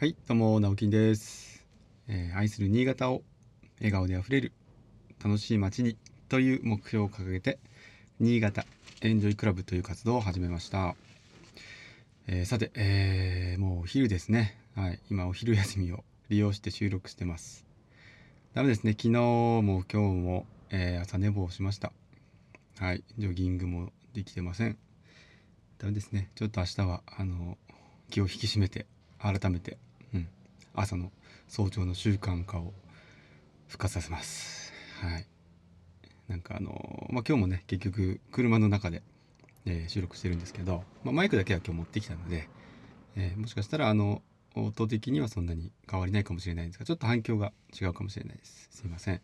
はい、どうも、直樹です、えー愛する新潟を笑顔であふれる楽しい街にという目標を掲げて、新潟エンジョイクラブという活動を始めました。えーさて、えーもうお昼ですね。はい、今お昼休みを利用して収録してます。ダメですね、昨日も今日も、え朝寝坊しました。はい、ジョギングもできてません。ダメですね。ちょっと明日は、あの、気を引き締めて、改めて、朝の早朝の習慣化を復活させます。はい。なんかあの、まあ、今日もね、結局、車の中で、えー収録してるんですけど、まあ、マイクだけは今日持ってきたので、えーもしかしたら、あの、音的にはそんなに変わりないかもしれないんですが、ちょっと反響が違うかもしれないです。すいません。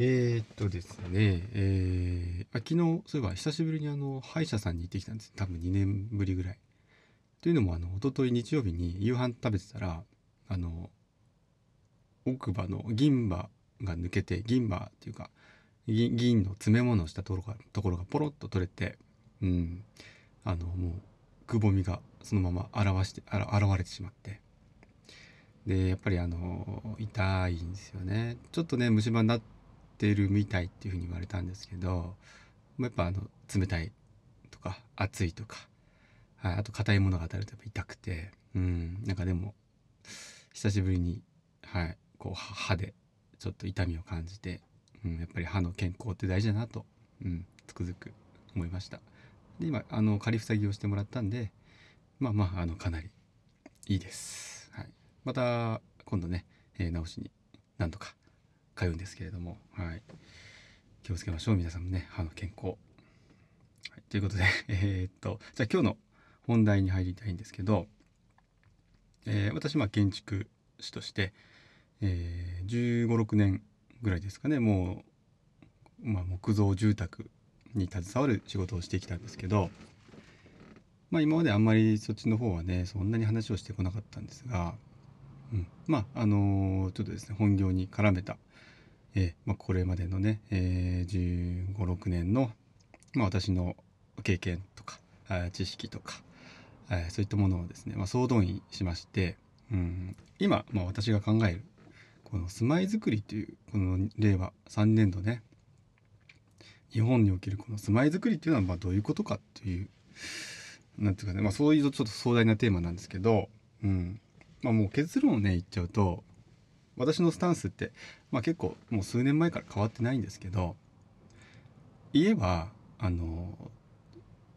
えー、っとですね、えーあ昨日そういえば久しぶりにあの歯医者さんに行ってきたんです多分2年ぶりぐらい。というのもあの一昨日日曜日に夕飯食べてたらあの奥歯の銀歯が抜けて銀歯っていうか銀の詰め物をしたところがところがポロッと取れて、うん、あのもうくぼみがそのまま現してあら現れてしまって。でやっぱりあの痛いんですよね。ちょっとね虫歯になってるみたいっていうふうに言われたんですけどやっぱあの冷たいとか熱いとか、はい、あと硬いものが当たるとやっぱ痛くて。うん。なんかでも久しぶりに、はい、こう歯でちょっと痛みを感じて、うん、やっぱり歯の健康って大事だなと、うん、つくづく思いました。で今あの仮塞ぎをしてもらったんでまあまああのかなりいいです、はい、また今度ね、えー直しに何とか通うんですけれども、はい、気をつけましょう皆さんもね歯の健康、はい、ということでえーっとじゃあ今日の本題に入りたいんですけど、えー私まあ建築士として、えー、1 5 6年ぐらいですかねもう、まあ、木造住宅に携わる仕事をしてきたんですけど、まあ、今まであんまりそっちの方はねそんなに話をしてこなかったんですが、うん、まああのーちょっとですね本業に絡めた、えーまあ、これまでのね、えー、1 5 6年の、まあ、私の経験とか知識とか、えーそういったものをですね、まあ、総動員しまして、うん、今、まあ、私が考えるこの住まいづくりというこの令和3年度ね日本におけるこの住まいづくりっていうのはまあどういうことかっていうなんていうかね、まあ、そういうちょっと壮大なテーマなんですけど、うんまあ、もう結論をね言っちゃうと私のスタンスって、まあ、結構もう数年前から変わってないんですけど家はあの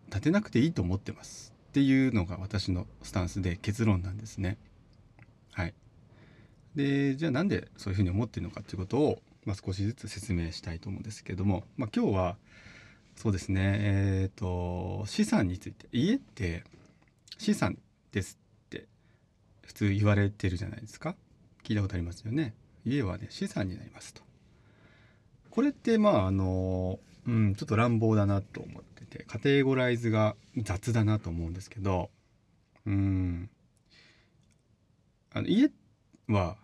建てなくていいと思ってます。っていうのが私のスタンスで結論なんですね。はい、でじゃあなんでそういうふうに思ってるのかっていうことを、まあ、少しずつ説明したいと思うんですけども、まあ、今日はそうですねえっ、と資産について家って資産ですって普通言われてるじゃないですか。聞いたことありますよね。家はね資産になりますと。これってまああのうんちょっと乱暴だなと思てカテゴライズが雑だなと思うんですけどうん。あの家は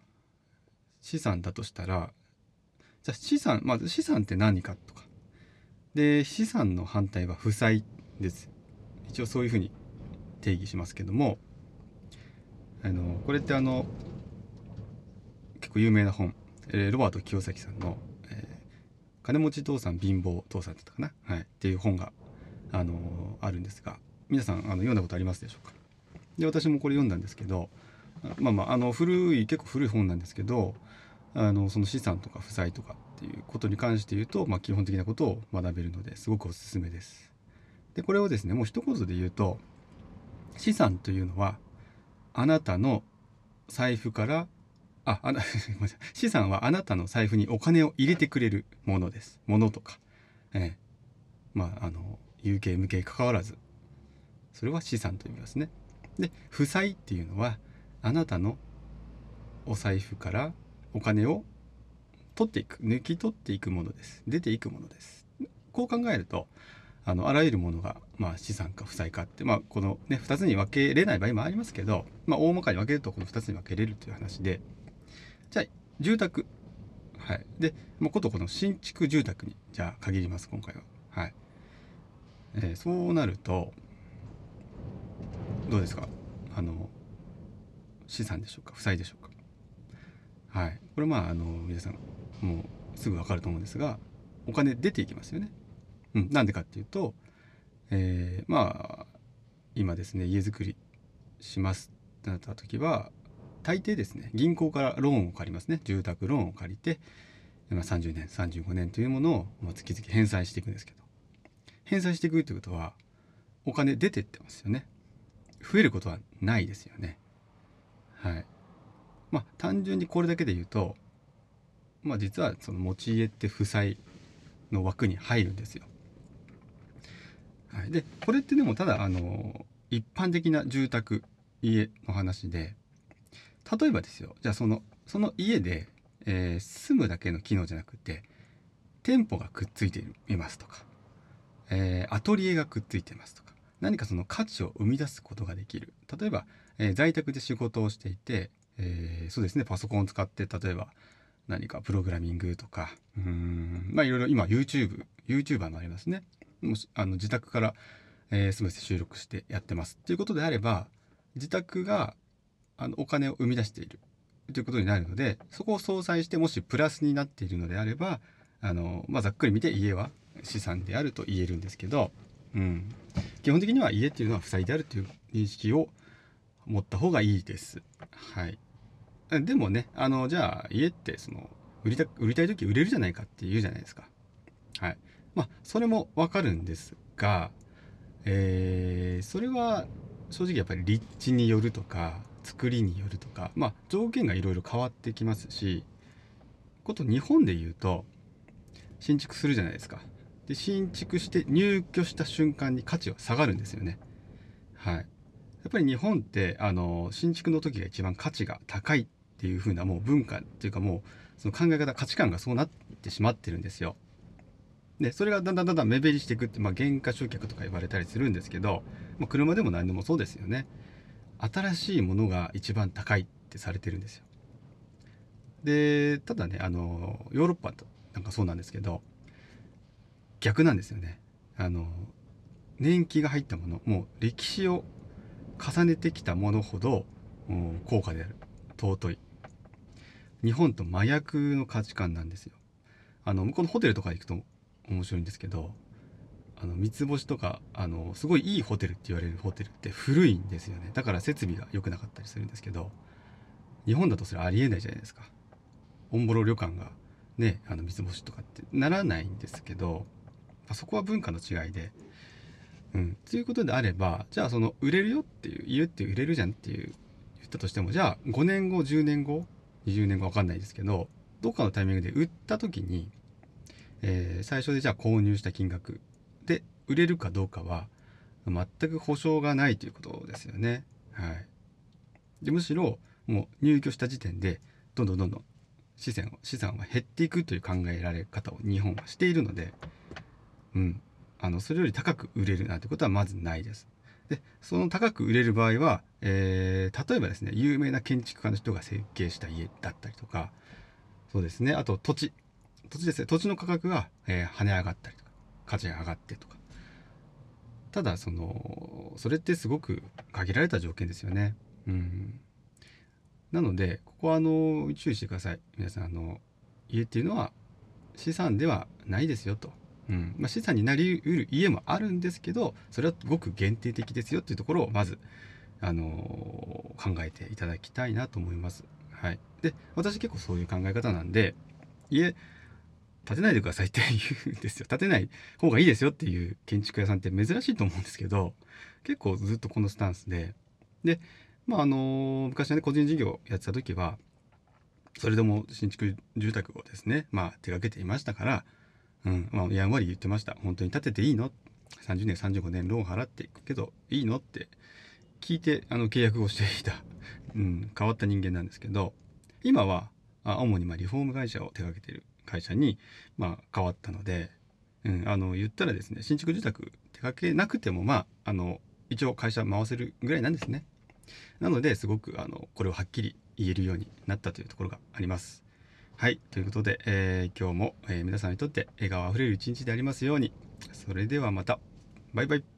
資産だとしたらじゃ資産まず資産って何かとか。で資産の反対は負債です。一応そういうふうに定義しますけどもあのこれってあの結構有名な本、ロバート清崎さんの、金持ち父さん貧乏父さん」だったかな、はい、っていう本が、あのあるんですが皆さんあの読んだことありますでしょうか？で私もこれ読んだんですけどまあまああの古い結構古い本なんですけどあのその資産とか負債とかっていうことに関して言うと、まあ、基本的なことを学べるのですごくおすすめです。でこれをですねもう一言で言うと資産というのはあなたの財布からああ な資産はあなたの財布にお金を入れてくれるものです。ものとか、ええ。まああの有形無形関わらずそれは資産と言いますね。で負債っていうのはあなたのお財布からお金を取っていく抜き取っていくものです。出ていくものです。こう考えるとあのあらゆるものが、まあ、資産か負債かって、まあ、この、ね、2つに分けれない場合もありますけど、まあ、大まかに分けるとこの2つに分けれるという話でじゃあ住宅。はい。でもうことこの新築住宅にじゃあ限ります今回は。はい、えーそうなるとどうですか？あの資産でしょうか？負債でしょうか？はい。これまああの皆さんもうすぐ分かると思うんですがお金出ていきますよね。うん、なんでかっていうと、えー、まあ今ですね家づくりしますってなった時は大抵ですね銀行からローンを借りますね。住宅ローンを借りて、まあ、30年35年というものを、ま、月々返済していくんですけど。返済していくということはお金出てってますよね。増えることはないですよね。はい。まあ単純にこれだけで言うとまあ実はその持ち家って負債の枠に入るんですよ。はい、でこれってでもただあの一般的な住宅家の話で例えばですよ。じゃあそのその家で、えー、住むだけの機能じゃなくて店舗がくっついていますとか、えー、アトリエがくっついてますとか何かその価値を生み出すことができる。例えば、えー、在宅で仕事をしていて、えそうですねパソコンを使って例えば何かプログラミングとかうんまあいろいろ今 YouTube YouTuber もありますね。もしあの自宅から、えー、全て収録してやってますっていうことであれば自宅があのお金を生み出している。ということになるのでそこを相殺してもしプラスになっているのであればあの、まあ、ざっくり見て家は資産であると言えるんですけど、うん、基本的には家っていうのは負債であるという認識を持った方がいいです。はい、でもね、あの、じゃあ家ってその、売りた、売りたい時売れるじゃないかって言うじゃないですか。はい。まあ、それもわかるんですが、えー、それは正直やっぱり立地によるとか、作りによるとか、まあ、条件がいろいろ変わってきますし、こと日本で言うと、新築するじゃないですか。で、新築して入居した瞬間に価値は下がるんですよね。はい。やっぱり日本ってあの新築の時が一番価値が高いっていう風なもう文化っていうかもうその考え方価値観がそうなってしまってるんですよ。でそれがだんだんだんだん目減りしていくって、まあ、減価償却とか言われたりするんですけど、まあ、車でも何でもそうですよね。新しいものが一番高いってされてるんですよ。でただねあのヨーロッパなんかそうなんですけど逆なんですよね。あの年季が入ったものもう歴史を重ねてきたものほど高価である。尊い。日本と麻薬の価値観なんですよ。あの向こうのホテルとか行くと面白いんですけどあの三つ星とかあのすごいいいホテルって言われるホテルって古いんですよね。だから設備が良くなかったりするんですけど日本だとそれありえないじゃないですか。オンボロ旅館がねあの三つ星とかってならないんですけどそこは文化の違いで。うん、ということであればじゃあその売れるよっていう家って売れるじゃんっていう言ったとしてもじゃあ5年後10年後20年後分かんないですけどどっかのタイミングで売った時に、えー、最初でじゃあ購入した金額で売れるかどうかは全く保証がないということですよね。はい、でむしろもう入居した時点でどんどんどんどん資産資産は減っていくという考えられ方を日本はしているので、うん、あのそれより高く売れるなんてことはまずないです。でその高く売れる場合は、えー、例えばですね有名な建築家の人が設計した家だったりとかそうですね。あと土地。土地ですね。土地の価格が、えー、跳ね上がったりとか価値が上がってとか。ただそのそれってすごく限られた条件ですよね。うん。なのでここはあの注意してください。皆さんあの家っていうのは資産ではないですよと。うん。まあ、資産になりうる家もあるんですけどそれはごく限定的ですよっていうところをまず、あのー、考えていただきたいなと思います。はい、で私結構そういう考え方なんで家建てないでくださいって言うんですよ。建てない方がいいですよっていう建築屋さんって珍しいと思うんですけど結構ずっとこのスタンスで。でまああのー、昔はね個人事業やってた時はそれでも新築住宅をですねまあ手がけていましたからうん。まあ、やんわり言ってました。本当に建てていいの？30年35年ローン払っていくけどいいの？って聞いてあの契約をしていた、うん、変わった人間なんですけど今はあ主にまリフォーム会社を手掛けてる会社に、まあ、変わったので、うん、あの言ったらですね新築住宅手掛けなくてもまああの一応会社回せるぐらいなんですね。なのですごくあのこれをはっきり言えるようになったというところがあります。はい。ということで、えー、今日も、え、皆さんにとって笑顔あふれる一日でありますように。それではまた。バイバイ。